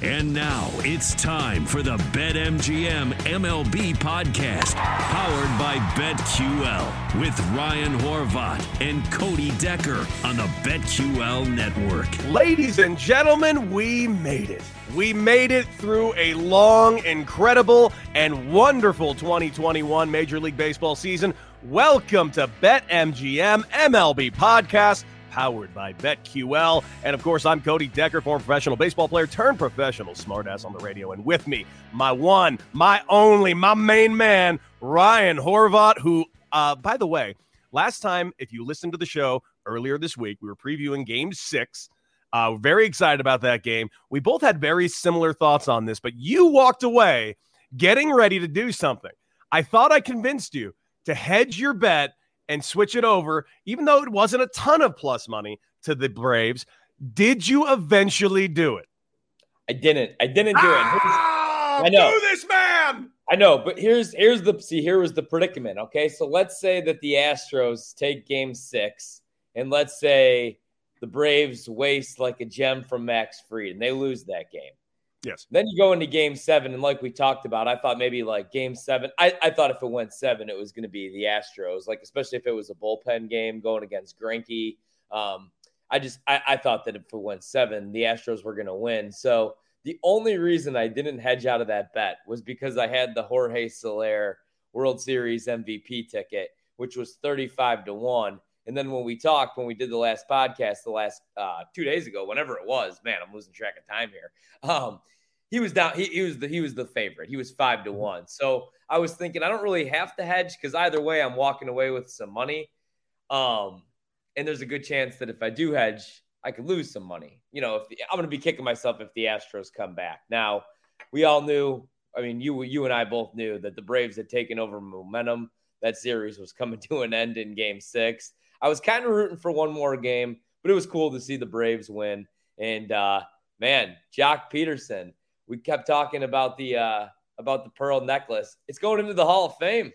And now it's time for the BetMGM MLB podcast, powered by BetQL, with Ryan Horvat and Cody Decker on the BetQL network. Ladies and gentlemen, we made it. We made it through a long, incredible, and wonderful 2021 Major League Baseball season. Welcome to BetMGM MLB podcast powered by BetQL. And of course, I'm Cody Decker, former professional baseball player turned professional smartass on the radio. And with me, my one, my only, my main man, Ryan Horvat, who, uh, by the way, last time, if you listened to the show earlier this week, we were previewing game six. Uh, very excited about that game. We both had very similar thoughts on this, but you walked away getting ready to do something. I thought I convinced you to hedge your bet and switch it over, even though it wasn't a ton of plus money to the Braves. Did you eventually do it? I didn't. I didn't do it. Oh, I know. Do this, man. I know, but here's here's the see here was the predicament. Okay, so let's say that the Astros take Game Six, and let's say the Braves waste like a gem from Max Fried, and they lose that game. Yes. Then you go into game seven, and like we talked about, I thought maybe like game seven. I, I thought if it went seven, it was going to be the Astros, like especially if it was a bullpen game going against Greinke. Um, I just I, I thought that if it went seven, the Astros were going to win. So the only reason I didn't hedge out of that bet was because I had the Jorge Soler World Series MVP ticket, which was 35 to 1. And then when we talked, when we did the last podcast, the last uh, two days ago, whenever it was, man, I'm losing track of time here. Um, he was down. He, he, was the he was the favorite. He was five to mm-hmm. one. So I was thinking I don't really have to hedge because either way, I'm walking away with some money. Um, and there's a good chance that if I do hedge, I could lose some money. You know, if the, I'm going to be kicking myself if the Astros come back. Now, we all knew. I mean, you you and I both knew that the Braves had taken over momentum. That series was coming to an end in Game Six. I was kind of rooting for one more game, but it was cool to see the Braves win. And uh, man, Joc Pederson, we kept talking about the uh, about the pearl necklace. It's going into the Hall of Fame.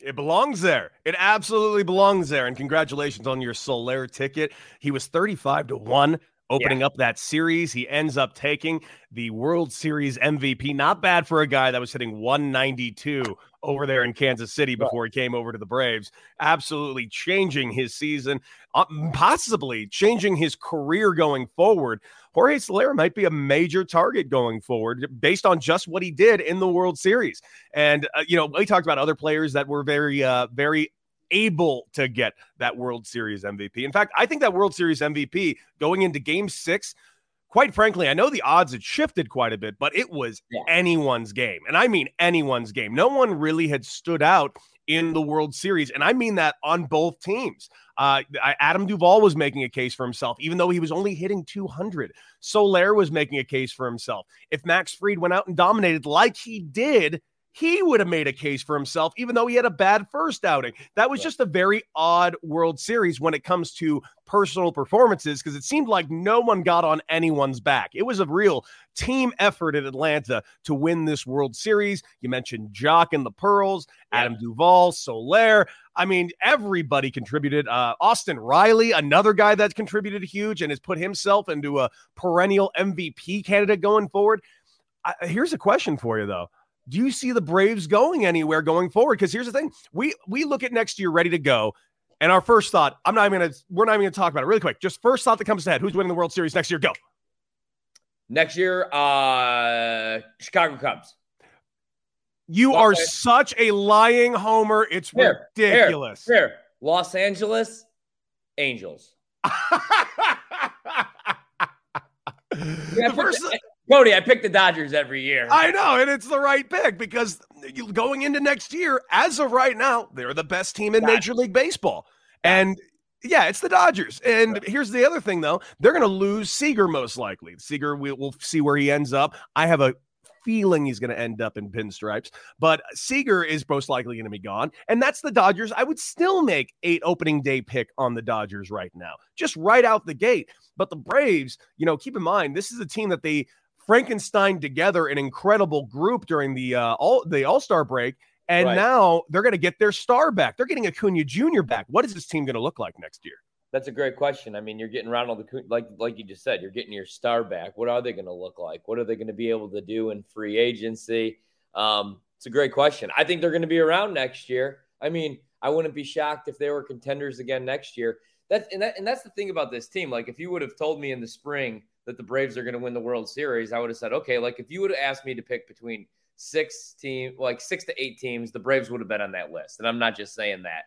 It belongs there. It absolutely belongs there. And congratulations on your Soler ticket. He was 35 to 1 opening yeah. up that series. He ends up taking the World Series MVP. Not bad for a guy that was hitting 192 over there in Kansas City before he came over to the Braves. Absolutely changing his season, uh, possibly changing his career going forward. Jorge Soler might be a major target going forward based on just what he did in the World Series. And, uh, you know, we talked about other players that were very, uh, very able to get that World Series MVP. In fact, I think that World Series MVP going into game six, quite frankly, I know the odds had shifted quite a bit, but it was yeah. anyone's game. And I mean anyone's game. No one really had stood out in the World Series. And I mean that on both teams. Uh, Adam Duvall was making a case for himself, even though he was only hitting 200. Soler was making a case for himself. If Max Fried went out and dominated like he did he would have made a case for himself, even though he had a bad first outing. That was just a very odd World Series when it comes to personal performances because it seemed like no one got on anyone's back. It was a real team effort in Atlanta to win this World Series. You mentioned Joc and the Pearls, yeah. Adam Duvall, Soler. I mean, everybody contributed. Uh, Austin Riley, another guy that's contributed huge and has put himself into a perennial MVP candidate going forward. I, here's a question for you, though do you see the Braves going anywhere going forward? Because here's the thing: we we look at next year ready to go, and our first thought, I'm not even gonna, we're not even gonna talk about it really quick. Just first thought that comes to head: who's winning the World Series next year? Go. Next year, uh Chicago Cubs. You are such a lying homer. It's ridiculous. Here. Los Angeles Angels. the first, Cody, I pick the Dodgers every year. I know, and it's the right pick because going into next year, as of right now, they're the best team in Major League Baseball. And yeah, it's the Dodgers. And right. here's the other thing, though. They're going to lose Seager most likely. Seager, we, will see where he ends up. I have a feeling he's going to end up in pinstripes, but Seager is most likely going to be gone. And that's the Dodgers. I would still make eight opening day pick on the Dodgers right now, just right out the gate. But the Braves, you know, keep in mind, this is a team that they Frankenstein together an incredible group during the uh, all the All Star break, and right. now they're going to get their star back. They're getting Acuna Jr. back. What is this team going to look like next year? That's a great question. I mean, you're getting Ronald Acuna, like like you just said, you're getting your star back. What are they going to look like? What are they going to be able to do in free agency? Um, it's a great question. I think they're going to be around next year. I mean, I wouldn't be shocked if they were contenders again next year. That's and, that, and that's the thing about this team. Like, if you would have told me in the spring that the Braves are going to win the World Series, I would have said, okay. Like, if you would have asked me to pick between six team, like six to eight teams, the Braves would have been on that list. And I'm not just saying that.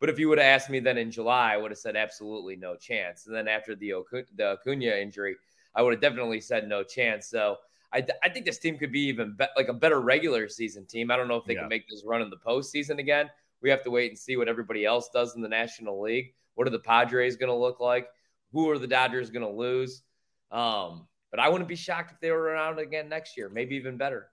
But if you would have asked me then in July, I would have said absolutely no chance. And then after the the Acuna injury, I would have definitely said no chance. So I, I think this team could be even be- like a better regular season team. I don't know if they yeah. can make this run in the postseason again. We have to wait and see what everybody else does in the National League. What are the Padres going to look like? Who are the Dodgers going to lose? Um, but I wouldn't be shocked if they were around again next year, maybe even better.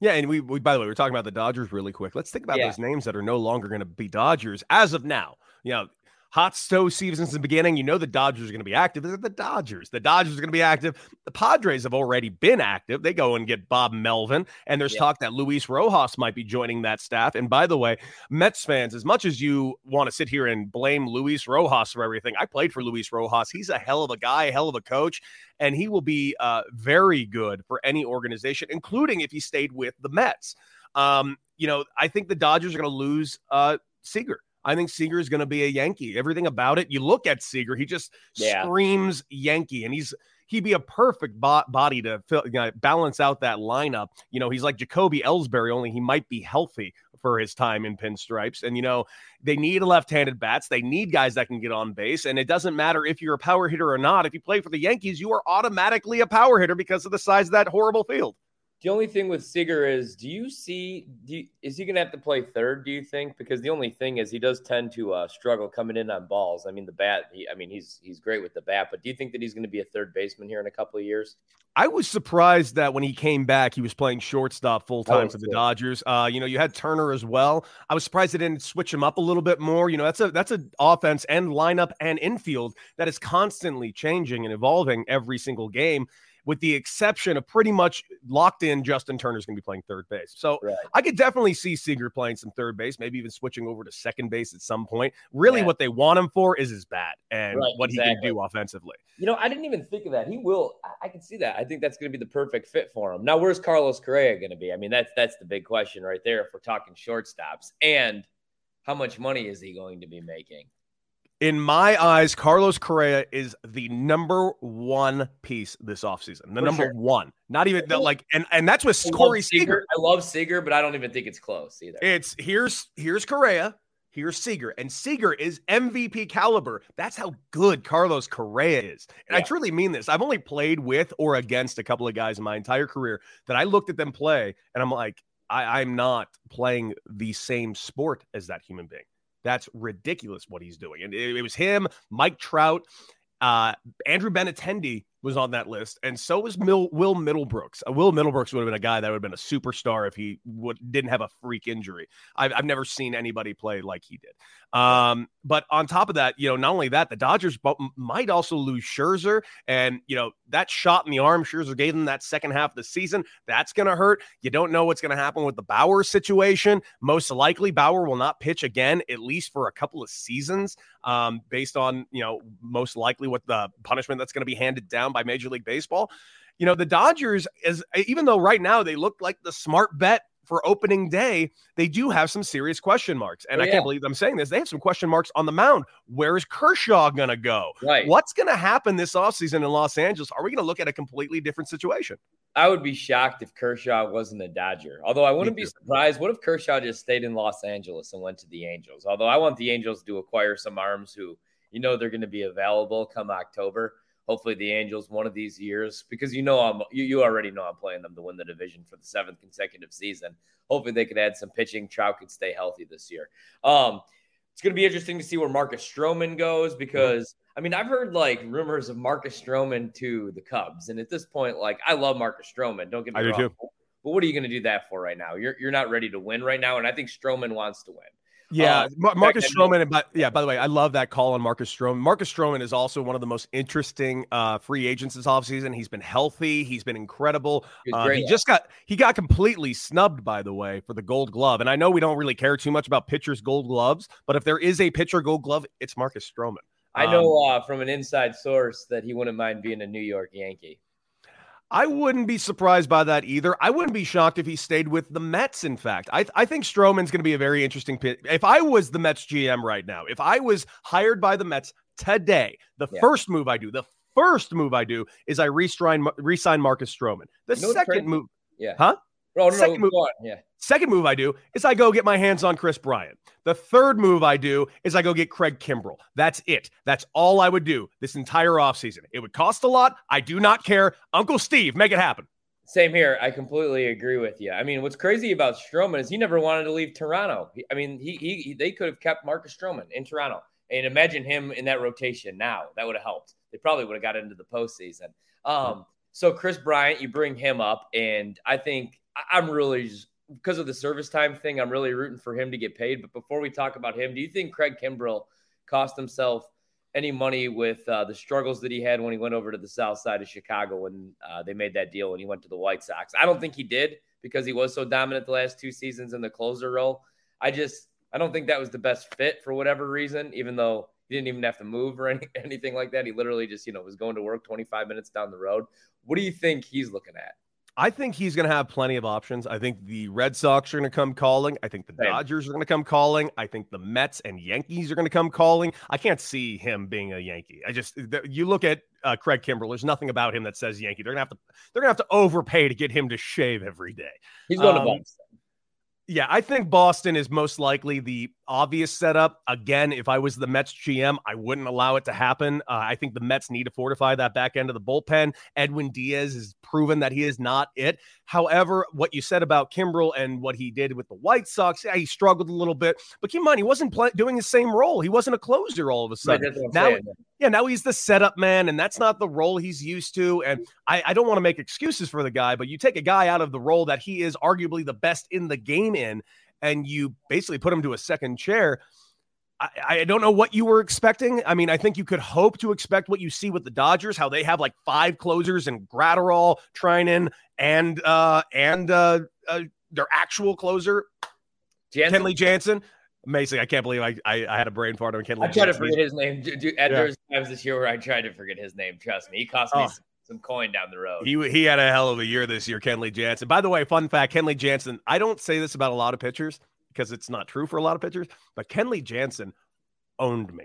Yeah, and we, we by the way, we're talking about the Dodgers really quick. Let's think about yeah. those names that are no longer going to be Dodgers as of now. You know, hot stove season since the beginning. You know the Dodgers are going to be active. They're the Dodgers. The Dodgers are going to be active. The Padres have already been active. They go and get Bob Melvin, and there's yeah. talk that Luis Rojas might be joining that staff. And by the way, Mets fans, as much as you want to sit here and blame Luis Rojas for everything, I played for Luis Rojas. He's a hell of a guy, a hell of a coach, and he will be uh, very good for any organization, including if he stayed with the Mets. Um, you know, I think the Dodgers are going to lose uh, Seager. I think Seager is going to be a Yankee. Everything about it, you look at Seager, he just yeah. screams Yankee, and he's he'd be a perfect bo- body to fill, you know, balance out that lineup. You know, he's like Jacoby Ellsbury, only he might be healthy for his time in pinstripes. And you know, they need left-handed bats. They need guys that can get on base, and it doesn't matter if you're a power hitter or not. If you play for the Yankees, you are automatically a power hitter because of the size of that horrible field. The only thing with Seager is, do you see? Do you, is he going to have to play third? Do you think? Because the only thing is, he does tend to uh, struggle coming in on balls. I mean, the bat. He, I mean, he's he's great with the bat, but do you think that he's going to be a third baseman here in a couple of years? I was surprised that when he came back, he was playing shortstop full time for the Dodgers. Uh, you know, you had Turner as well. I was surprised they didn't switch him up a little bit more. You know, that's a that's an offense and lineup and infield that is constantly changing and evolving every single game with the exception of pretty much locked in Justin Turner's going to be playing third base. So right. I could definitely see Seager playing some third base, maybe even switching over to second base at some point. Really, yeah. what they want him for is his bat and right, what exactly. he can do offensively. You know, I didn't even think of that. He will. I can see that. I think that's going to be the perfect fit for him. Now, where's Carlos Correa going to be? I mean, that's that's the big question right there. If we're talking shortstops, and how much money is he going to be making? In my eyes, Carlos Correa is the number one piece this offseason. The For number sure. one. Not even the, like and and that's with Corey Seager. I love Seager, but I don't even think it's close either. It's here's here's Correa, here's Seager, and Seager is MVP caliber. That's how good Carlos Correa is. And yeah. I truly mean this. I've only played with or against a couple of guys in my entire career that I looked at them play and I'm like, I, I'm not playing the same sport as that human being. That's ridiculous what he's doing. And it, it was him, Mike Trout, uh, Andrew Benintendi was on that list, and so was Mil- Will Middlebrooks. Uh, Will Middlebrooks would have been a guy that would have been a superstar if he would didn't have a freak injury. I've, I've never seen anybody play like he did. Um, but on top of that, you know, not only that, the Dodgers might also lose Scherzer, and you know that shot in the arm Scherzer gave them that second half of the season. That's going to hurt. You don't know what's going to happen with the Bauer situation. Most likely, Bauer will not pitch again, at least for a couple of seasons, um, based on you know most likely what the punishment that's going to be handed down by Major League Baseball. You know, the Dodgers, is even though right now they look like the smart bet for opening day, they do have some serious question marks. And oh, I can't believe I'm saying this. They have some question marks on the mound. Where is Kershaw going to go? Right. What's going to happen this offseason in Los Angeles? Are we going to look at a completely different situation? I would be shocked if Kershaw wasn't a Dodger. Although I wouldn't be surprised. What if Kershaw just stayed in Los Angeles and went to the Angels? Although I want the Angels to acquire some arms who, you know, they're going to be available come October hopefully the Angels one of these years because you know I'm you, you already know I'm playing them to win the division for the seventh consecutive season. Hopefully they could add some pitching. Trout could stay healthy this year. Um, it's going to be interesting to see where Marcus Stroman goes because I mean I've heard like rumors of Marcus Stroman to the Cubs, and at this point, like I love Marcus Stroman. Don't get me I wrong. But what are you going to do that for right now? You're you're not ready to win right now, and I think Stroman wants to win. Yeah, uh, Marcus Stroman. And by, yeah, by the way, I love that call on Marcus Stroman. Marcus Stroman is also one of the most interesting uh, free agents this offseason. He's been healthy. He's been incredible. Uh, he just got he got completely snubbed, by the way, for the Gold Glove. And I know we don't really care too much about pitchers' Gold Gloves, but if there is a pitcher Gold Glove, it's Marcus Stroman. I know um, uh, from an inside source that he wouldn't mind being a New York Yankee. I wouldn't be surprised by that either. I wouldn't be shocked if he stayed with the Mets. In fact, I, I think Stroman's going to be a very interesting pick. If I was the Mets GM right now, if I was hired by the Mets today, the yeah. first move I do, the first move I do is I re-sign, re-sign Marcus Stroman. The you know second move, yeah, huh? Oh, no, second no, move, yeah. Second move I do is I go get my hands on Kris Bryant. The third move I do is I go get Craig Kimbrel. That's it. That's all I would do this entire offseason. It would cost a lot. I do not care. Uncle Steve, make it happen. Same here. I completely agree with you. I mean, what's crazy about Stroman is he never wanted to leave Toronto. I mean, he, he they could have kept Marcus Stroman in Toronto. And imagine him in that rotation now. That would have helped. They probably would have got into the postseason. Um, so Kris Bryant, you bring him up, and I think I'm really because of the service time thing, I'm really rooting for him to get paid. But before we talk about him, do you think Craig Kimbrel cost himself any money with uh, the struggles that he had when he went over to the south side of Chicago when uh, they made that deal and he went to the White Sox? I don't think he did because he was so dominant the last two seasons in the closer role. I just I don't think that was the best fit for whatever reason, even though he didn't even have to move or any, anything like that. He literally just, you know, was going to work 25 minutes down the road. What do you think he's looking at? I think he's going to have plenty of options. I think the Red Sox are going to come calling. I think the Dodgers are going to come calling. I think the Mets and Yankees are going to come calling. I can't see him being a Yankee. I just you look at uh, Craig Kimbrel. There's nothing about him that says Yankee. They're gonna have to they're gonna have to overpay to get him to shave every day. He's going um, to Boston. Yeah, I think Boston is most likely the obvious setup. Again, if I was the Mets GM, I wouldn't allow it to happen. Uh, I think the Mets need to fortify that back end of the bullpen. Edwin Diaz has proven that he is not it. However, what you said about Kimbrel and what he did with the White Sox, yeah, he struggled a little bit. But keep in mind, he wasn't play- doing the same role. He wasn't a closer all of a sudden. Right, now, saying. yeah, now he's the setup man, and that's not the role he's used to. And I, I don't want to make excuses for the guy, but you take a guy out of the role that he is arguably the best in the game in, and you basically put him to a second chair. I, I, don't know what you were expecting. I mean, I think you could hope to expect what you see with the Dodgers, how they have like five closers and Graterol, Treinen, and uh and uh, uh their actual closer, Jansen. Kenley Jansen. Amazing! I can't believe I I, I had a brain fart on Kenley. I tried to forget his name. Dude, dude, yeah. There's times this year where I tried to forget his name. Trust me, he cost me oh. some, some coin down the road. He he had a hell of a year this year, Kenley Jansen. By the way, fun fact: Kenley Jansen. I don't say this about a lot of pitchers because it's not true for a lot of pitchers, but Kenley Jansen owned me,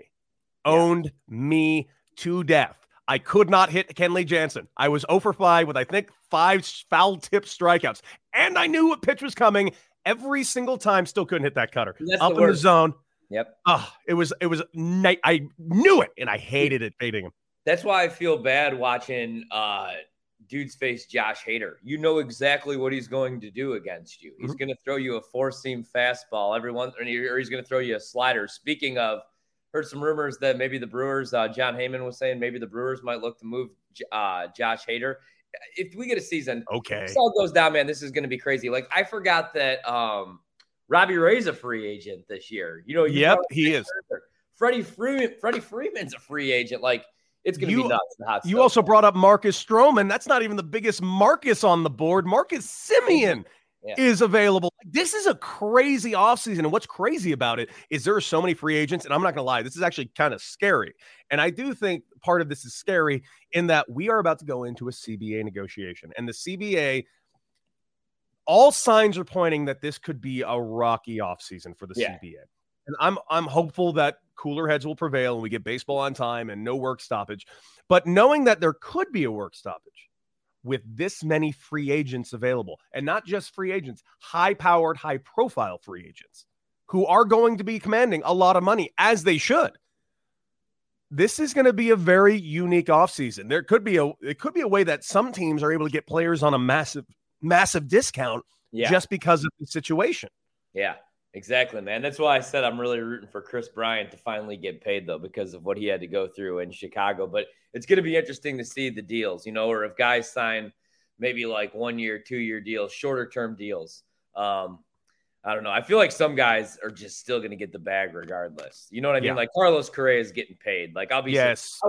yeah. owned me to death. I could not hit Kenley Jansen. I was 0 for 5 with, I think, five foul tip strikeouts. And I knew what pitch was coming every single time. Still couldn't hit that cutter. Up the in the zone. Yep. Oh, it was, it was night. I knew it and I hated it fading him. That's why I feel bad watching uh, dude's face Josh Hader. You know exactly what he's going to do against you. He's mm-hmm. going to throw you a four seam fastball every once, or he's going to throw you a slider. Speaking of, heard some rumors that maybe the Brewers, uh, Jon Heyman was saying maybe the Brewers might look to move uh, Josh Hader. If we get a season, okay, this all goes down, man. This is going to be crazy. Like I forgot that um, Robbie Ray's a free agent this year. You know, you yep, he is. Freddie Freeman, Freddie Freeman's a free agent. Like it's going to be nuts. you also brought up Marcus Stroman. That's not even the biggest Marcus on the board. Marcus Semien yeah. is available. This is a crazy offseason. And what's crazy about it is there are so many free agents. And I'm not going to lie, this is actually kind of scary. And I do think part of this is scary in that we are about to go into a CBA negotiation. And the CBA, all signs are pointing that this could be a rocky offseason for the yeah. CBA. And I'm I'm hopeful that cooler heads will prevail and we get baseball on time and no work stoppage. But knowing that there could be a work stoppage with this many free agents available, and not just free agents, high powered, high profile free agents who are going to be commanding a lot of money as they should. This is going to be a very unique offseason. There could be a it could be a way that some teams are able to get players on a massive massive discount yeah. just because of the situation. Yeah. Exactly, man. That's why I said I'm really rooting for Kris Bryant to finally get paid, though, because of what he had to go through in Chicago. But it's going to be interesting to see the deals, you know, or if guys sign maybe like one year, two year deals, shorter term deals. Um, I don't know. I feel like some guys are just still going to get the bag regardless. You know what I mean? Yeah. Like Carlos Correa is getting paid. Like I'll be yes.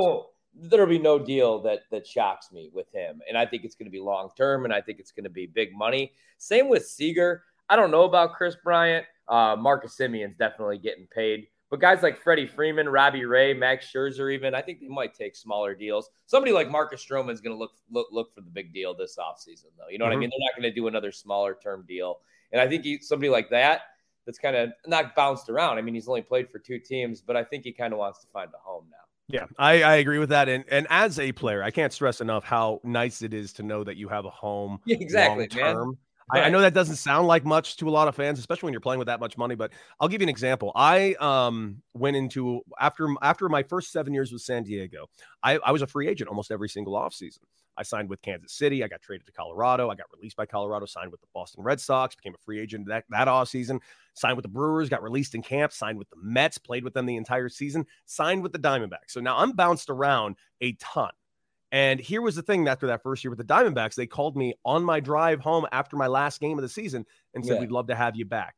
There'll be no deal that that shocks me with him, and I think it's going to be long term, and I think it's going to be big money. Same with Seager. I don't know about Kris Bryant. Uh, Marcus Semien's definitely getting paid. But guys like Freddie Freeman, Robbie Ray, Max Scherzer, even I think they might take smaller deals. Somebody like Marcus Stroman is going to look, look look for the big deal this offseason, though. You know mm-hmm. what I mm-hmm. mean? They're not going to do another smaller term deal. And I think he, somebody like that that's kind of not bounced around. I mean, he's only played for two teams, but I think he kind of wants to find a home now. Yeah, I, I agree with that. And and as a player, I can't stress enough how nice it is to know that you have a home yeah, exactly, term. I, I, know that doesn't sound like much to a lot of fans, especially when you're playing with that much money. But I'll give you an example. I um, went into after after my first seven years with San Diego, I, I was a free agent almost every single offseason. I signed with Kansas City. I got traded to Colorado. I got released by Colorado, signed with the Boston Red Sox, became a free agent that, that offseason, signed with the Brewers, got released in camp, signed with the Mets, played with them the entire season, signed with the Diamondbacks. So now I'm bounced around a ton. And here was the thing after that first year with the Diamondbacks, they called me on my drive home after my last game of the season and said, yeah. We'd love to have you back.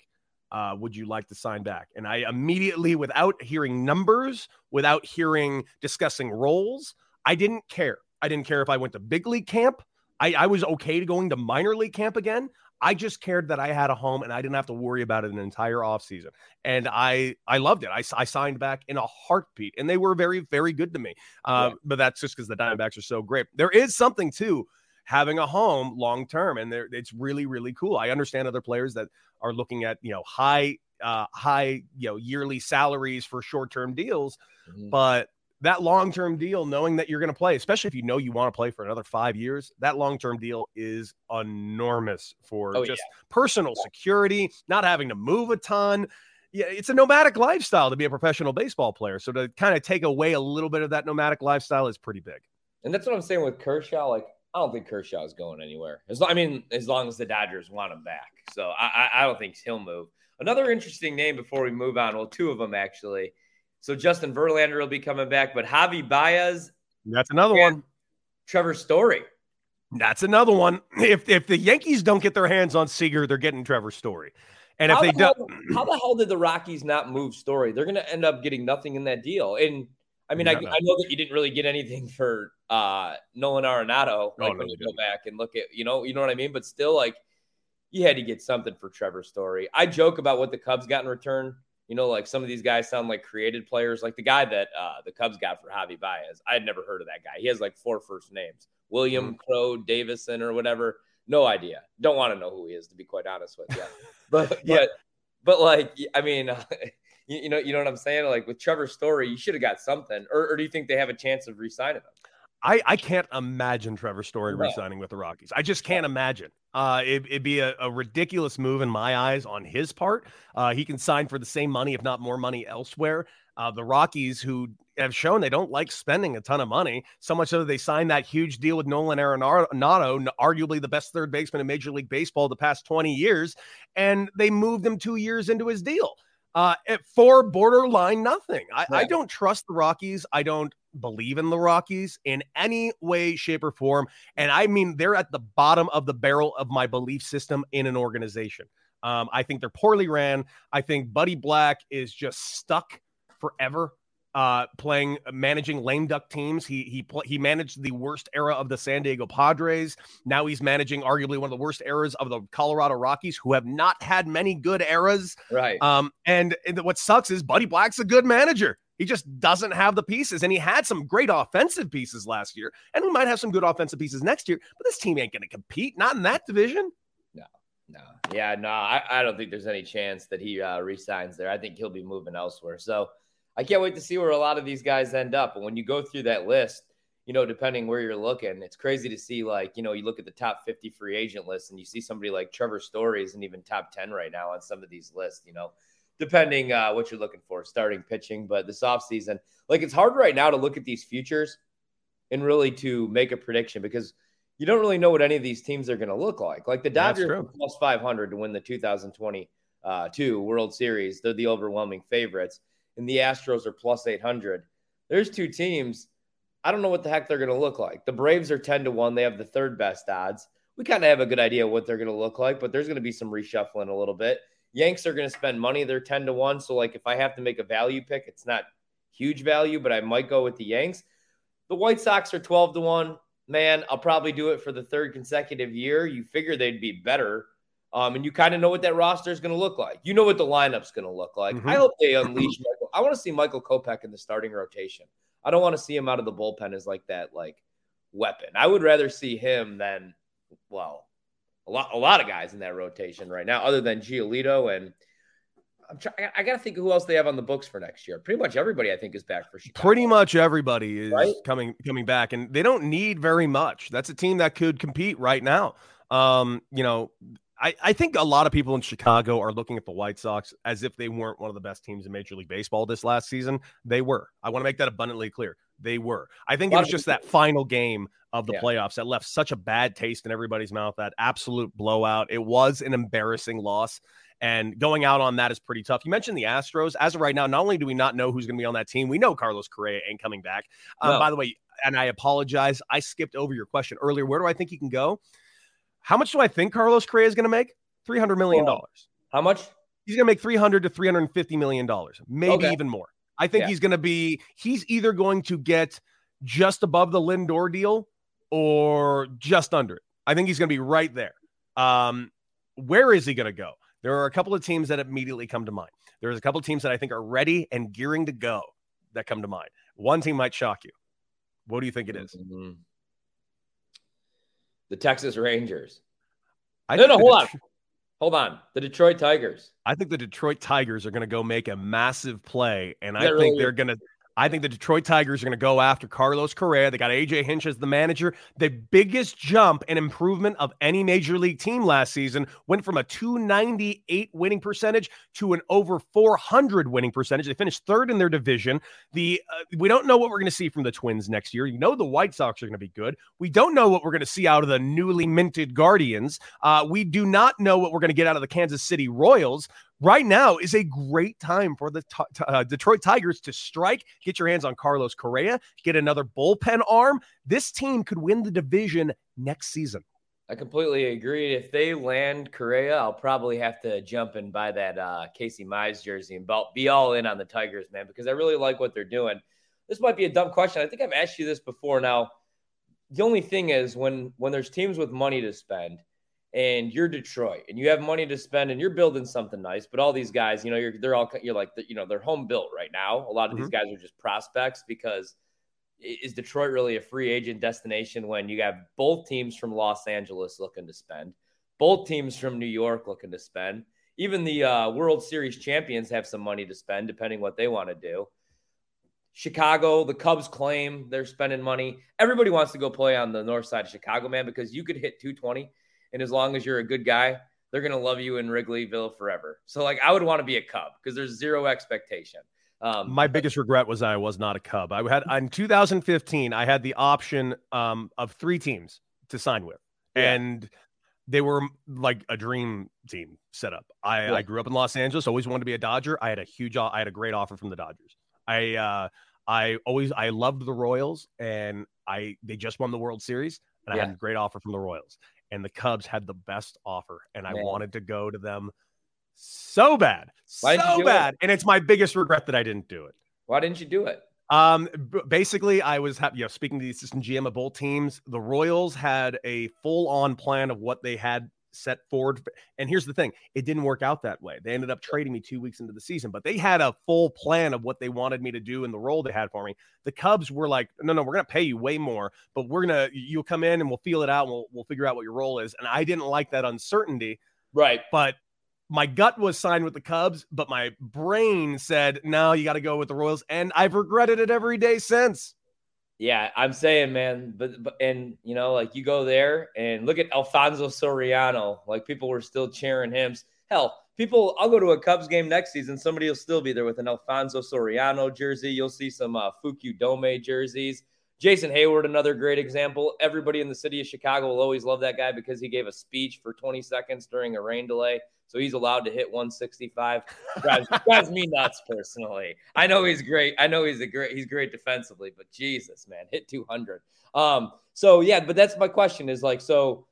Uh, would you like to sign back? And I immediately, without hearing numbers, without hearing discussing roles, I didn't care. I didn't care if I went to big league camp. I, I was okay to going to minor league camp again. I just cared that I had a home and I didn't have to worry about it an entire offseason. And I I loved it. I, I signed back in a heartbeat and they were very, very good to me. Uh, yeah. But that's just because the Diamondbacks are so great. There is something to having a home long term and it's really, really cool. I understand other players that are looking at, you know, high, uh, high, you know, yearly salaries for short term deals. Mm-hmm. But that long term deal, knowing that you're going to play, especially if you know you want to play for another five years, that long term deal is enormous for oh, just yeah. personal yeah. security, not having to move a ton. Yeah, it's a nomadic lifestyle to be a professional baseball player. So to kind of take away a little bit of that nomadic lifestyle is pretty big. And that's what I'm saying with Kershaw. Like, I don't think Kershaw is going anywhere. As long, I mean, as long as the Dodgers want him back. So I, I don't think he'll move. Another interesting name before we move on. Well, two of them actually so Justin Verlander will be coming back, but Javi Baez. That's another one. Trevor Story. That's another one. If if the Yankees don't get their hands on Seager, they're getting Trevor Story. And if how they the don't, hell, how the hell did the Rockies not move Story? They're going to end up getting nothing in that deal. And I mean, I, I, know that you didn't really get anything for uh, Nolan Arenado. Like oh, when you go back and look at, you know, you know what I mean. But still, like you had to get something for Trevor Story. I joke about what the Cubs got in return. You know, like some of these guys sound like created players, like the guy that uh, the Cubs got for Javi Baez. I had never heard of that guy. He has like four first names William mm-hmm. Crow Davison or whatever. No idea. Don't want to know who he is, to be quite honest with you. but, yeah, but, but like, I mean, you, you, know, you know what I'm saying? Like with Trevor Story, you should have got something. Or, or do you think they have a chance of re signing him? I, I can't imagine Trevor Story no. resigning with the Rockies. I just can't imagine. Uh, it, would be a, a, ridiculous move in my eyes on his part. Uh, he can sign for the same money, if not more money, elsewhere. Uh, the Rockies, who have shown they don't like spending a ton of money, so much so that they signed that huge deal with Nolan Arenado, arguably the best third baseman in Major League Baseball the past 20 years, and they moved him two years into his deal uh, for borderline nothing. I, I, don't trust the Rockies. I don't believe in the Rockies in any way, shape, or form. And I mean, they're at the bottom of the barrel of my belief system in an organization. Um, I think they're poorly ran. I think Buddy Black is just stuck forever uh, playing managing lame duck teams. He he pl- he managed the worst era of the San Diego Padres. Now he's managing arguably one of the worst eras of the Colorado Rockies, who have not had many good eras. Right. Um, and, and what sucks is Buddy Black's a good manager. He just doesn't have the pieces, and he had some great offensive pieces last year, and we might have some good offensive pieces next year. But this team ain't going to compete, not in that division. No, no, yeah, no. I, I don't think there's any chance that he uh, resigns there. I think he'll be moving elsewhere. So I can't wait to see where a lot of these guys end up. And when you go through that list, you know, depending where you're looking, it's crazy to see like, you know, you look at the top 50 free agent list and you see somebody like Trevor Story isn't even top 10 right now on some of these lists, you know, depending uh, what you're looking for, starting pitching. But this offseason, like it's hard right now to look at these futures and really to make a prediction because you don't really know what any of these teams are going to look like. Like the Dodgers plus 500 to win the 2022 uh, World Series. They're the overwhelming favorites and the Astros are plus 800. There's two teams. I don't know what the heck they're going to look like. The Braves are 10 to 1. They have the third best odds. We kind of have a good idea what they're going to look like, but there's going to be some reshuffling a little bit. Yanks are going to spend money. They're 10 to 1. So, like, if I have to make a value pick, it's not huge value, but I might go with the Yanks. The White Sox are 12 to 1. Man, I'll probably do it for the third consecutive year. You figure they'd be better um, and you kind of know what that roster is going to look like. You know what the lineup's going to look like. Mm-hmm. I hope they unleash. I want to see Michael Kopech in the starting rotation. I don't want to see him out of the bullpen as like that like weapon. I would rather see him than well, a lot a lot of guys in that rotation right now, other than Giolito and I'm trying. I got to think of who else they have on the books for next year. Pretty much everybody, I think, is back for Chicago. Pretty much everybody is right? coming coming back, and they don't need very much. That's a team that could compete right now. Um, you know, I, I think a lot of people in Chicago are looking at the White Sox as if they weren't one of the best teams in Major League Baseball this last season. They were. I want to make that abundantly clear. They were. I think it was just that final game of the yeah. playoffs that left such a bad taste in everybody's mouth. That absolute blowout. It was an embarrassing loss. And going out on that is pretty tough. You mentioned the Astros. As of right now, not only do we not know who's going to be on that team, we know Carlos Correa ain't coming back. Um, no. By the way, and I apologize, I skipped over your question earlier. Where do I think he can go? How much do I think Carlos Correa is going to make? Three hundred million dollars. How much? He's going to make three hundred to three hundred fifty million dollars, maybe okay. even more. I think yeah. he's going to be. He's either going to get just above the Lindor deal or just under it. I think he's going to be right there. Um, where is he going to go? There are a couple of teams that immediately come to mind. There's a couple of teams that I think are ready and gearing to go that come to mind. One team might shock you. What do you think it is? Mm-hmm. The Texas Rangers. I no, no, hold on. Hold on. The Detroit Tigers. I think the Detroit Tigers are going to go make a massive play, and I think really they're going to I think the Detroit Tigers are going to go after Carlos Correa. They got AJ Hinch as the manager. The biggest jump and improvement of any major league team last season went from a 298 winning percentage to an over 400 winning percentage. They finished third in their division. The uh, we don't know what we're going to see from the Twins next year. You know the White Sox are going to be good. We don't know what we're going to see out of the newly minted Guardians. Uh, we do not know what we're going to get out of the Kansas City Royals right now is a great time for the t- uh, Detroit Tigers to strike, get your hands on Carlos Correa, get another bullpen arm. This team could win the division next season. I completely agree. If they land Correa, I'll probably have to jump and buy that uh, Casey Mize jersey and be all in on the Tigers, man, because I really like what they're doing. This might be a dumb question. I think I've asked you this before. Now, the only thing is when when there's teams with money to spend – and you're Detroit and you have money to spend and you're building something nice, but all these guys, you know, you're they're all you're like you know they're home built right now. A lot of mm-hmm. these guys are just prospects because is Detroit really a free agent destination when you have both teams from Los Angeles looking to spend, both teams from New York looking to spend, even the uh, World Series champions have some money to spend depending what they want to do. Chicago, the Cubs claim they're spending money. Everybody wants to go play on the north side of Chicago, man, because you could hit 220 and as long as you're a good guy, they're going to love you in Wrigleyville forever. So, like, I would want to be a Cub because there's zero expectation. Um, My biggest regret was I was not a Cub. I had in 2015, I had the option um, of three teams to sign with, yeah. and they were like a dream team set up. I, yeah. I grew up in Los Angeles, always wanted to be a Dodger. I had a huge, I had a great offer from the Dodgers. I, uh, I always, I loved the Royals, and I they just won the World Series, and yeah. I had a great offer from the Royals and the Cubs had the best offer, and I wanted to go to them so bad, Why so bad, it? and it's my biggest regret that I didn't do it. Why didn't you do it? Um, basically, I was ha- you know speaking to the assistant GM of both teams. The Royals had a full on plan of what they had set forward. And here's the thing it didn't work out that way. They ended up trading me two weeks into the season, but they had a full plan of what they wanted me to do and the role they had for me. The Cubs were like, no, no, we're going to pay you way more, but we're going to, you'll come in and we'll feel it out and we'll, we'll figure out what your role is. And I didn't like that uncertainty. Right. But my gut was signed with the Cubs, but my brain said, no, you got to go with the Royals. And I've regretted it every day since. Yeah, I'm saying, man, but, but and you know, like you go there and look at Alfonso Soriano. Like people were still cheering him. Hell, people, I'll go to a Cubs game next season. Somebody will still be there with an Alfonso Soriano jersey. You'll see some uh, Fukudome jerseys. Jason Heyward, another great example. Everybody in the city of Chicago will always love that guy because he gave a speech for 20 seconds during a rain delay. So he's allowed to hit 165. Drives, drives me nuts personally. I know he's great. I know he's a great he's great defensively, but Jesus, man, hit 200. Um, so yeah, but that's my question is like, so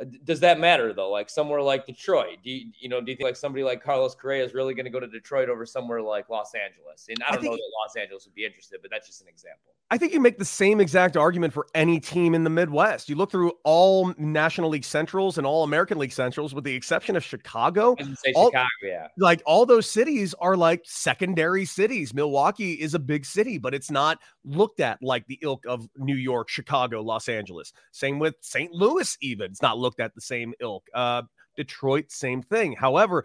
Uh, does that matter though? Like somewhere like Detroit, do you, you know? Do you think like somebody like Carlos Correa is really going to go to Detroit over somewhere like Los Angeles? And I don't I know that Los Angeles would be interested, but that's just an example. I think you make the same exact argument for any team in the Midwest. You look through all National League Centrals and all American League Centrals, with the exception of Chicago. All, Chicago, yeah. Like all those cities are like secondary cities. Milwaukee is a big city, but it's not looked at like the ilk of New York, Chicago, Los Angeles. Same with St. Louis, even. It's not looked at the same ilk. Uh, Detroit, same thing. However,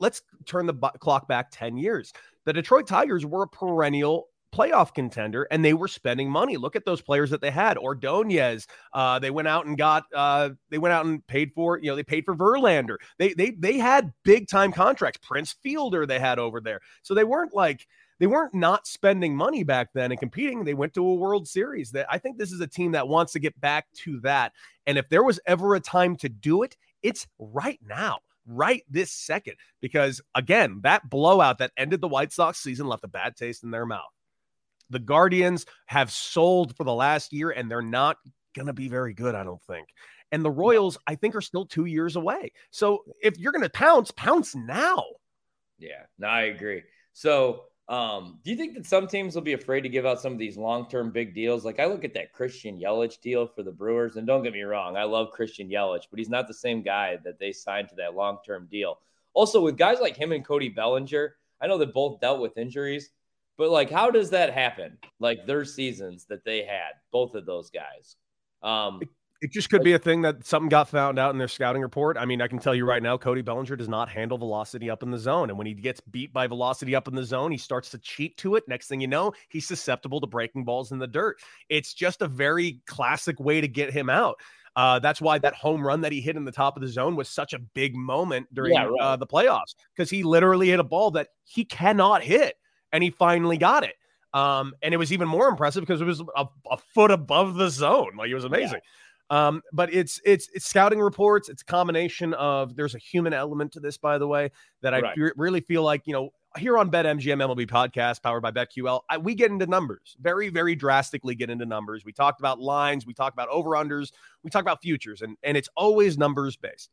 let's turn the b- clock back 10 years. The Detroit Tigers were a perennial playoff contender and they were spending money. Look at those players that they had. Ordonez, uh, they went out and got uh, they went out and paid for, you know, they paid for Verlander. They they they had big time contracts. Prince Fielder they had over there. So they weren't like they weren't not spending money back then and competing. They went to a World Series. That I think this is a team that wants to get back to that. And if there was ever a time to do it, it's right now right this second because again that blowout that ended the white sox season left a bad taste in their mouth the Guardians have sold for the last year, and they're not going to be very good, I don't think. And the Royals, I think, are still two years away. So if you're going to pounce, pounce now. Yeah, no, I agree. So, um, do you think that some teams will be afraid to give out some of these long-term big deals? Like I look at that Christian Yelich deal for the Brewers, and don't get me wrong, I love Christian Yelich, but he's not the same guy that they signed to that long-term deal. Also, with guys like him and Cody Bellinger, I know they both dealt with injuries. But like, how does that happen? Like their seasons that they had, both of those guys. Um, it, just could be a thing that something got found out in their scouting report. I mean, I can tell you right now, Cody Bellinger does not handle velocity up in the zone, and when he gets beat by velocity up in the zone, he starts to cheat to it. Next thing you know, he's susceptible to breaking balls in the dirt. It's just a very classic way to get him out. Uh, that's why that home run that he hit in the top of the zone was such a big moment during yeah, right. uh, the playoffs because he literally hit a ball that he cannot hit and he finally got it. Um, and it was even more impressive because it was a, a foot above the zone. Like it was amazing. Yeah. Um, but it's it's it's scouting reports. It's a combination of there's a human element to this, by the way, that I right. really feel like you know here on BetMGM MLB podcast powered by BetQL, I, we get into numbers very, very drastically get into numbers. We talked about lines, we talk about over unders, we talk about futures, and, and it's always numbers based.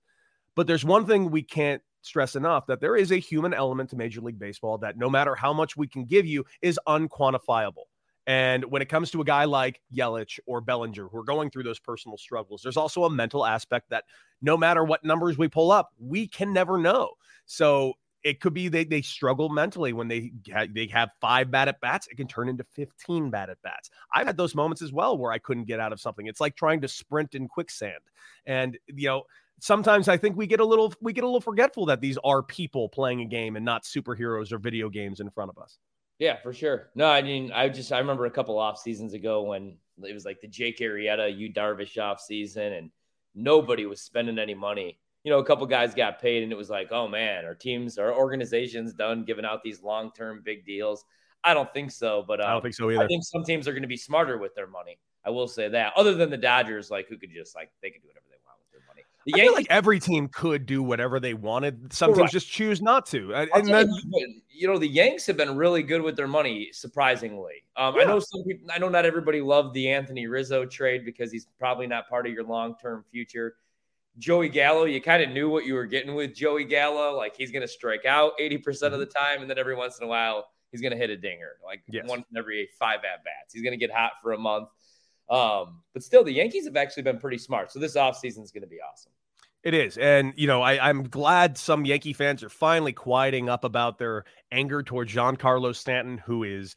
But there's one thing we can't stress enough that there is a human element to Major League Baseball that no matter how much we can give you is unquantifiable. And when it comes to a guy like Yelich or Bellinger who are going through those personal struggles, there's also a mental aspect that no matter what numbers we pull up, we can never know. So it could be they, they struggle mentally when they ha- they have five bad at bats. It can turn into 15 bad at bats. I've had those moments as well where I couldn't get out of something. It's like trying to sprint in quicksand. And, you know, sometimes I think we get a little we get a little forgetful that these are people playing a game and not superheroes or video games in front of us. Yeah, for sure. No, I mean, I just I remember a couple off seasons ago when it was like the Jake Arrieta, Yu Darvish off season, and nobody was spending any money. You know, a couple guys got paid, and it was like, oh man, our teams, our organizations done giving out these long term big deals. I don't think so, but um, I don't um, think so either. I think some teams are going to be smarter with their money. I will say that. Other than the Dodgers, like who could just like they could do whatever the I feel like every team could do whatever they wanted. Some teams just choose not to. And then, you know, the Yanks have been really good with their money, surprisingly. Um, yeah. I know some people. I know not everybody loved the Anthony Rizzo trade because he's probably not part of your long term future. Joey Gallo, you kind of knew what you were getting with Joey Gallo. Like he's going to strike out 80% mm-hmm. of the time, and then every once in a while he's going to hit a dinger, like yes. one every five at bats. He's going to get hot for a month. Um, but still, the Yankees have actually been pretty smart. So this offseason is going to be awesome. It is. And, you know, I, am glad some Yankee fans are finally quieting up about their anger towards Giancarlo Stanton, who is,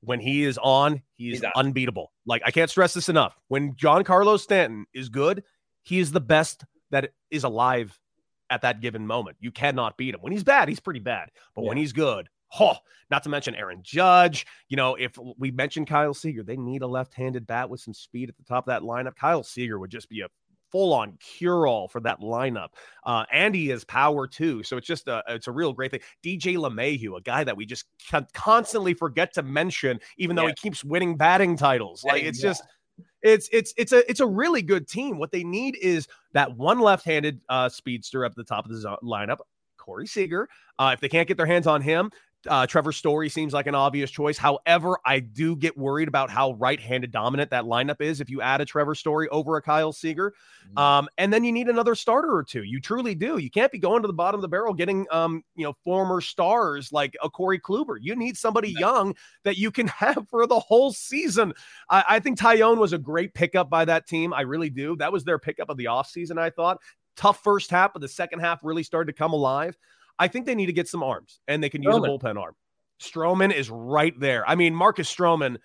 when he is on, he's, he's unbeatable. Like, I can't stress this enough. When Giancarlo Stanton is good, he is the best that is alive at that given moment. You cannot beat him. When he's bad, he's pretty bad. But yeah. when he's good, Oh, not to mention Aaron Judge. You know, if we mentioned Kyle Seager, they need a left-handed bat with some speed at the top of that lineup. Kyle Seager would just be a full-on cure-all for that lineup. Uh, and he has power too, so it's just a it's a real great thing. DJ LeMahieu, a guy that we just constantly forget to mention, even though yeah. he keeps winning batting titles. Like it's yeah. just it's it's it's a it's a really good team. What they need is that one left-handed uh, speedster up at the top of the lineup, Corey Seager. Uh, if they can't get their hands on him, Uh, Trevor Story seems like an obvious choice. However, I do get worried about how right-handed dominant that lineup is if you add a Trevor Story over a Kyle Seager. Mm-hmm. Um, and then you need another starter or two. You truly do. You can't be going to the bottom of the barrel getting um, you know, former stars like a Corey Kluber. You need somebody young that you can have for the whole season. I, I think Taijuan was a great pickup by that team. I really do. That was their pickup of the offseason, I thought. Tough first half, but the second half really started to come alive. I think they need to get some arms and they can use a bullpen arm. Stroman is right there. I mean, Marcus Stroman,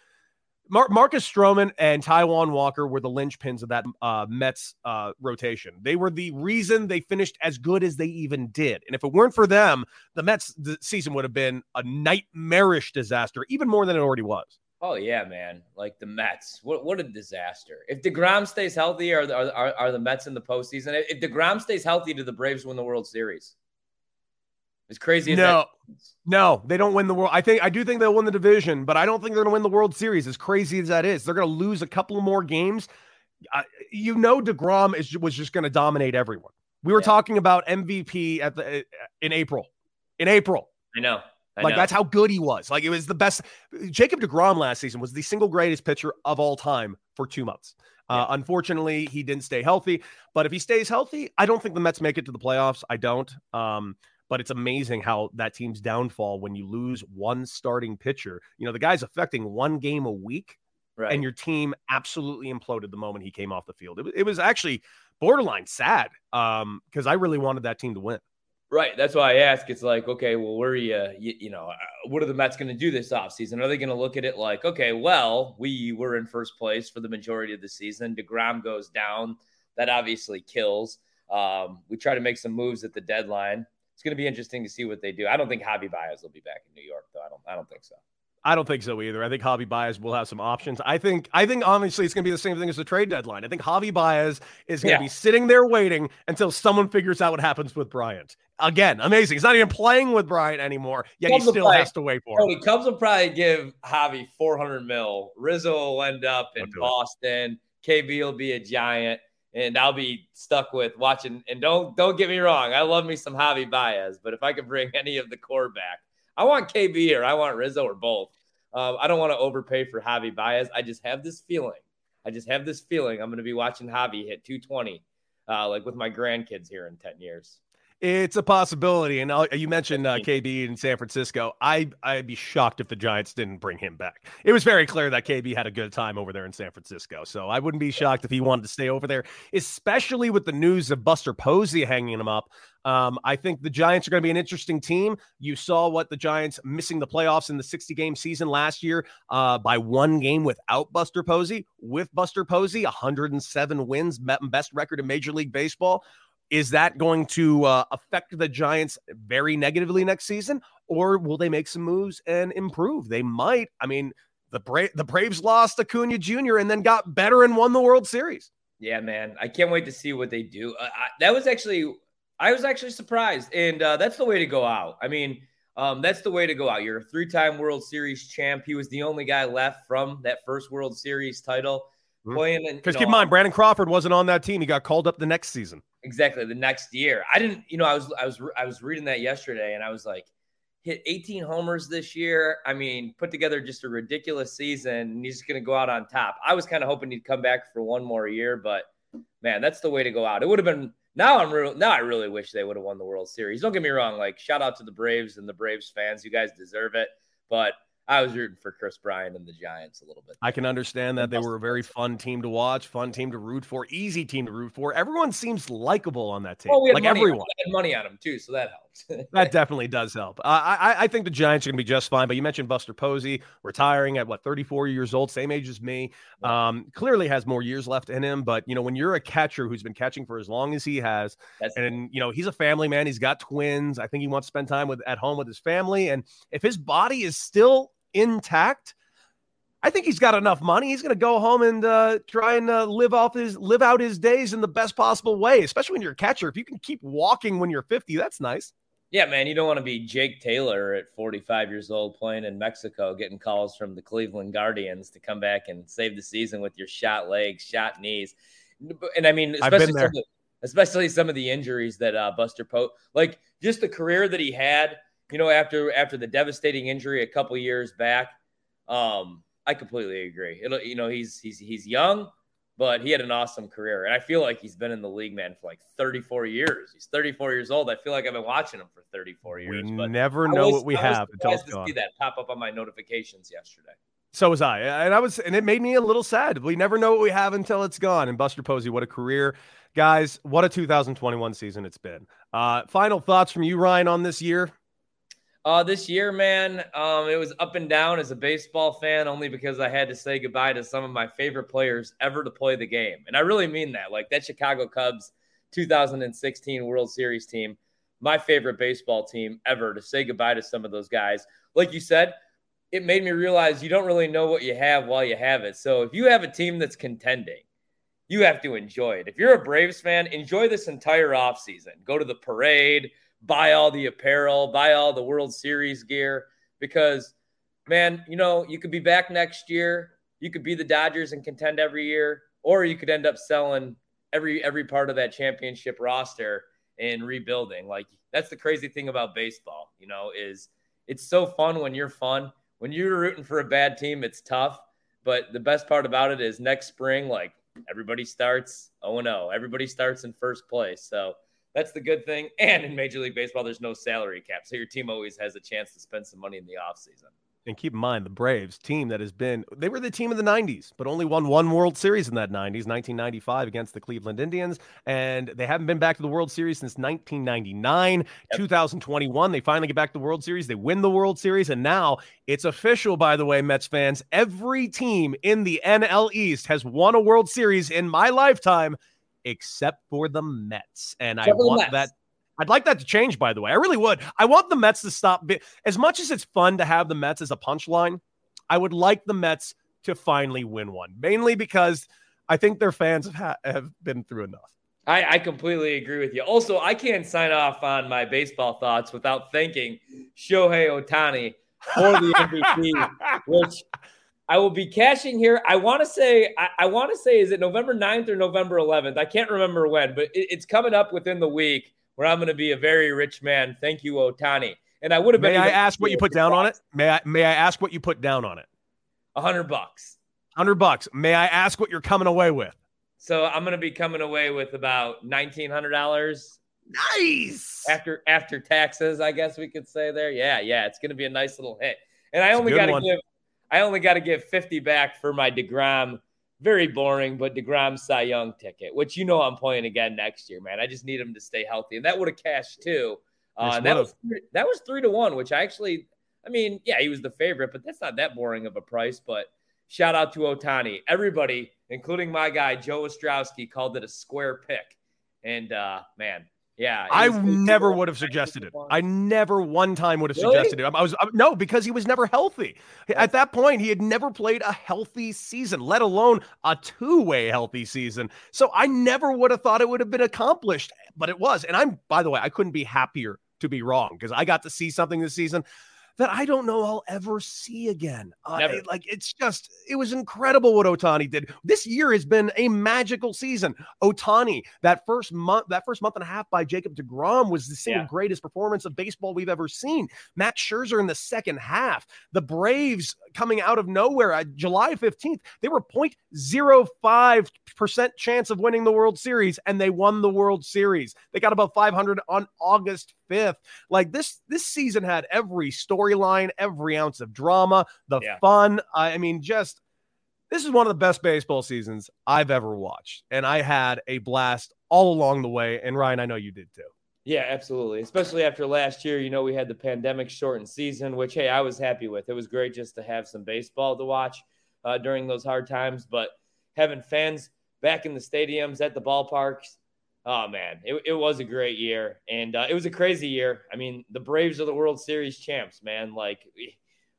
Mar- Marcus Stroman and Taijuan Walker were the linchpins of that uh, Mets uh, rotation. They were the reason they finished as good as they even did. And if it weren't for them, the Mets the season would have been a nightmarish disaster, even more than it already was. Oh yeah, man! Like the Mets, what what a disaster! If Degrom stays healthy, are the, are, are the Mets in the postseason? If Degrom stays healthy, do the Braves win the World Series? As crazy as no, no, they don't win the world. I think I do think they'll win the division, but I don't think they're going to win the World Series. As crazy as that is, they're going to lose a couple more games. Uh, you know, Degrom is was just going to dominate everyone. We were yeah. talking about MVP at the in April. In April, I know. I like know. that's how good he was. Like it was the best. Jacob Degrom last season was the single greatest pitcher of all time for two months. Uh, unfortunately, he didn't stay healthy. But if he stays healthy, I don't think the Mets make it to the playoffs. I don't. Um, but it's amazing how that team's downfall when you lose one starting pitcher. You know, the guy's affecting one game a week, right. and your team absolutely imploded the moment he came off the field. It, it was actually borderline sad because um, I really wanted that team to win. Right. That's why I ask. It's like, okay, well, where are you, you, you know, uh, what are the Mets going to do this offseason? Are they going to look at it like, okay, well, we were in first place for the majority of the season. DeGrom goes down. That obviously kills. Um, we try to make some moves at the deadline it's going to be interesting to see what they do. I don't think Javi Baez will be back in New York, though. I don't. I don't think so. I don't think so either. I think Javi Baez will have some options. I think I think obviously it's going to be the same thing as the trade deadline. I think Javi Baez is going to be sitting there waiting until someone figures out what happens with Bryant. Again, amazing. He's not even playing with Bryant anymore, yet Cubs he still has to wait for Cody, him. Cubs will probably give Javi 400 mil. Rizzo will end up in Boston. KB will be a giant and I'll be stuck with watching. And don't don't get me wrong, I love me some Javi Baez, but if I could bring any of the core back, I want KB or I want Rizzo or both. Um, I don't want to overpay for Javi Baez. I just have this feeling. I just have this feeling I'm going to be watching Javi hit 220, uh, like with my grandkids here in 10 years. It's a possibility, and I'll, you mentioned uh, KB in San Francisco. I I'd be shocked if the Giants didn't bring him back. It was very clear that KB had a good time over there in San Francisco, so I wouldn't be shocked if he wanted to stay over there, especially with the news of Buster Posey hanging him up. Um, I think the Giants are going to be an interesting team. You saw what the Giants missing the playoffs in the 60 game season last year uh, by one game without Buster Posey. With Buster Posey, 107 wins, best record in Major League Baseball. Is that going to uh, affect the Giants very negatively next season, or will they make some moves and improve? They might. I mean, the Bra- the Braves lost Acuna Jr. and then got better and won the World Series. Yeah, man, I can't wait to see what they do. Uh, I, that was actually, I was actually surprised, and uh, that's the way to go out. I mean, um, that's the way to go out. You're a three-time World Series champ. He was the only guy left from that first World Series title. Mm-hmm. Because keep in mind, Brandon Crawford wasn't on that team. He got called up the next season. Exactly, the next year. I didn't, you know, I was I was I was reading that yesterday and I was like hit 18 homers this year. I mean, put together just a ridiculous season and he's going to go out on top. I was kind of hoping he'd come back for one more year, but man, that's the way to go out. It would have been now I'm real now I really wish they would have won the World Series. Don't get me wrong, like shout out to the Braves and the Braves fans. You guys deserve it, but I was rooting for Kris Bryant and the Giants a little bit. I can understand that they were a very fun team to watch, fun team to root for, easy team to root for. Everyone seems likable on that team. Oh, we like money, everyone. We had money on them too, so that helps. that definitely does help. Uh, I, I think the Giants are going to be just fine. But you mentioned Buster Posey retiring at what 34 years old, same age as me. Um, clearly has more years left in him. But you know, when you're a catcher who's been catching for as long as he has, That's and you know he's a family man, he's got twins. I think he wants to spend time with at home with his family, and if his body is still intact, I think he's got enough money. He's going to go home and uh, try and uh, live off his live out his days in the best possible way. Especially when you're a catcher, if you can keep walking when you're 50, that's nice. Yeah, man, you don't want to be Jake Taylor at 45 years old playing in Mexico, getting calls from the Cleveland Guardians to come back and save the season with your shot legs, shot knees, and I mean, especially some of, especially some of the injuries that uh, Buster Pope, like just the career that he had you know, after after the devastating injury a couple years back, um, I completely agree. It'll, you know, he's he's he's young, but he had an awesome career, and I feel like he's been in the league, man, for like 34 years. He's 34 years old. I feel like I've been watching him for 34 years. We never know was, what we have until it's gone. see that pop up on my notifications yesterday. So was I, and I was, and it made me a little sad. We never know what we have until it's gone. And Buster Posey, what a career, guys! What a 2021 season it's been. Uh, final thoughts from you, Ryan, on this year. Uh, this year, man, um, it was up and down as a baseball fan, only because I had to say goodbye to some of my favorite players ever to play the game, and I really mean that. Like that Chicago Cubs 2016 World Series team, my favorite baseball team ever. To say goodbye to some of those guys, like you said, it made me realize you don't really know what you have while you have it. So if you have a team that's contending, you have to enjoy it. If you're a Braves fan, enjoy this entire offseason. Go to the parade buy all the apparel, buy all the World Series gear because, man, you know, you could be back next year. You could be the Dodgers and contend every year, or you could end up selling every every part of that championship roster and rebuilding. Like that's the crazy thing about baseball, you know, is it's so fun when you're fun. When you're rooting for a bad team, it's tough. But the best part about it is next spring, like everybody starts 0 0. Everybody starts in first place. So that's the good thing. And in Major League Baseball, there's no salary cap. So your team always has a chance to spend some money in the offseason. And keep in mind, the Braves team that has been, they were the team of the 90s, but only won one World Series in that 90s, 1995 against the Cleveland Indians. And they haven't been back to the World Series since 1999. Yep. 2021, they finally get back to the World Series. They win the World Series. And now it's official, by the way, Mets fans. Every team in the NL East has won a World Series in my lifetime except for the Mets. And except I want that. I'd like that to change, by the way. I really would. I want the Mets to stop. As much as it's fun to have the Mets as a punchline, I would like the Mets to finally win one, mainly because I think their fans have, ha- have been through enough. I, I, completely agree with you. Also, I can't sign off on my baseball thoughts without thanking Shohei Ohtani for the MVP, which I will be cashing here. I want to say, I, I want to say, is it November 9th or November 11th? I can't remember when, but it, it's coming up within the week where I'm going to be a very rich man. Thank you, Ohtani. And I would have been. May I ask what you put down on it? May I? May I ask what you put down on it? A hundred bucks. Hundred bucks. May I ask what you're coming away with? So I'm going to be coming away with about nineteen hundred dollars. Nice. After after taxes, I guess we could say there. Yeah, yeah. It's going to be a nice little hit. And I only got to give I only got to give 50 back for my DeGrom, very boring, but DeGrom Cy Young ticket, which you know I'm playing again next year, man. I just need him to stay healthy. And that would have cashed too. Uh, that was that was three to one, which I actually, I mean, yeah, he was the favorite, but that's not that boring of a price. But shout out to Ohtani. Everybody, including my guy Joe Ostrowski, called it a square pick. And uh, man, yeah, I never would have suggested it. I never one time would have really? suggested it. I was I, no because he was never healthy. At that point, he had never played a healthy season, let alone a two-way healthy season. So I never would have thought it would have been accomplished, but it was. And I'm by the way, I couldn't be happier to be wrong because I got to see something this season that I don't know I'll ever see again. Uh, like it's just, it was incredible what Ohtani did. This year has been a magical season. Ohtani, that first month, that first month and a half by Jacob DeGrom was the single yeah. greatest performance of baseball we've ever seen. Max Scherzer in the second half, the Braves coming out of nowhere. July 15th, they were 0.05% chance of winning the World Series, and they won the World Series. They got about 500 on August 5th. Like this, this season had every storyline, every ounce of drama, the yeah. fun. I mean, just this is one of the best baseball seasons I've ever watched. And I had a blast all along the way. And Ryan, I know you did too. Yeah, absolutely. Especially after last year, you know, we had the pandemic shortened season, which, hey, I was happy with. It was great just to have some baseball to watch uh, during those hard times. But having fans back in the stadiums, at the ballparks, oh, man, it, it was a great year. And uh, it was a crazy year. I mean, the Braves are the World Series champs, man. Like,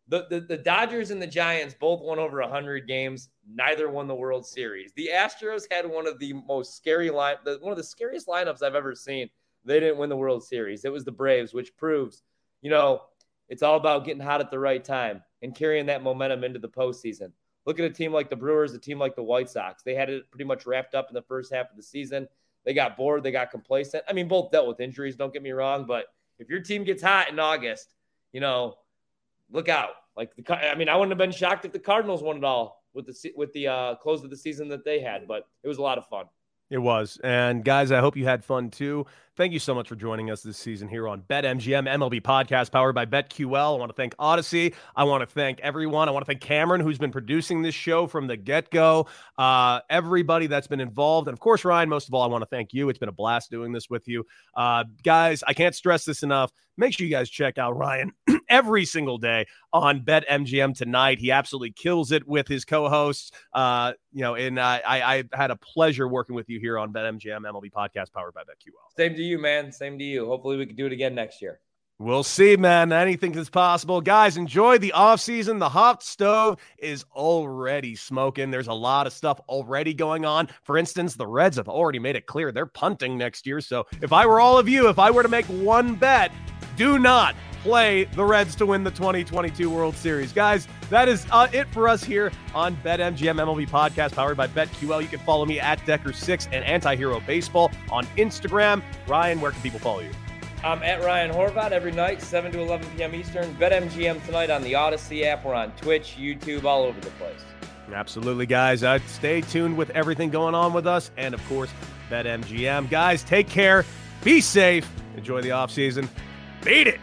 the, the, the Dodgers and the Giants both won over 100 games. Neither won the World Series. The Astros had one of the most scary line, the, one of the scariest lineups I've ever seen they didn't win the World Series. It was the Braves, which proves, you know, it's all about getting hot at the right time and carrying that momentum into the postseason. Look at a team like the Brewers, a team like the White Sox. They had it pretty much wrapped up in the first half of the season. They got bored, they got complacent. I mean, both dealt with injuries, don't get me wrong, but if your team gets hot in August, you know, look out. Like the, I mean, I wouldn't have been shocked if the Cardinals won it all with the with the uh, close of the season that they had, but it was a lot of fun. It was. And guys, I hope you had fun too. Thank you so much for joining us this season here on BetMGM MLB podcast powered by BetQL. I want to thank Odyssey. I want to thank everyone. I want to thank Cameron, who's been producing this show from the get go. Uh, everybody that's been involved. And of course, Ryan, most of all, I want to thank you. It's been a blast doing this with you. Uh, guys, I can't stress this enough. Make sure you guys check out Ryan every single day on BetMGM tonight. He absolutely kills it with his co hosts. Uh, you know, and I, I, I had a pleasure working with you here on BetMGM MLB podcast powered by BetQL. Same to you, man. Same to you. Hopefully, we can do it again next year. We'll see, man. Anything is possible. Guys, enjoy the off season. The hot stove is already smoking. There's a lot of stuff already going on. For instance, the Reds have already made it clear they're punting next year. So if I were all of you, if I were to make one bet, do not play the Reds to win the 2022 World Series. Guys, that is uh, it for us here on BetMGM MLB Podcast powered by BetQL. You can follow me at Decker6 and Antihero Baseball on Instagram. Ryan, where can people follow you? I'm at Ryan Horvat every night, 7 to 11 p.m. Eastern. BetMGM tonight on the Odyssey app. We're on Twitch, YouTube, all over the place. Absolutely, guys. Uh, stay tuned with everything going on with us. And of course, BetMGM. Guys, take care. Be safe. Enjoy the offseason. Beat it.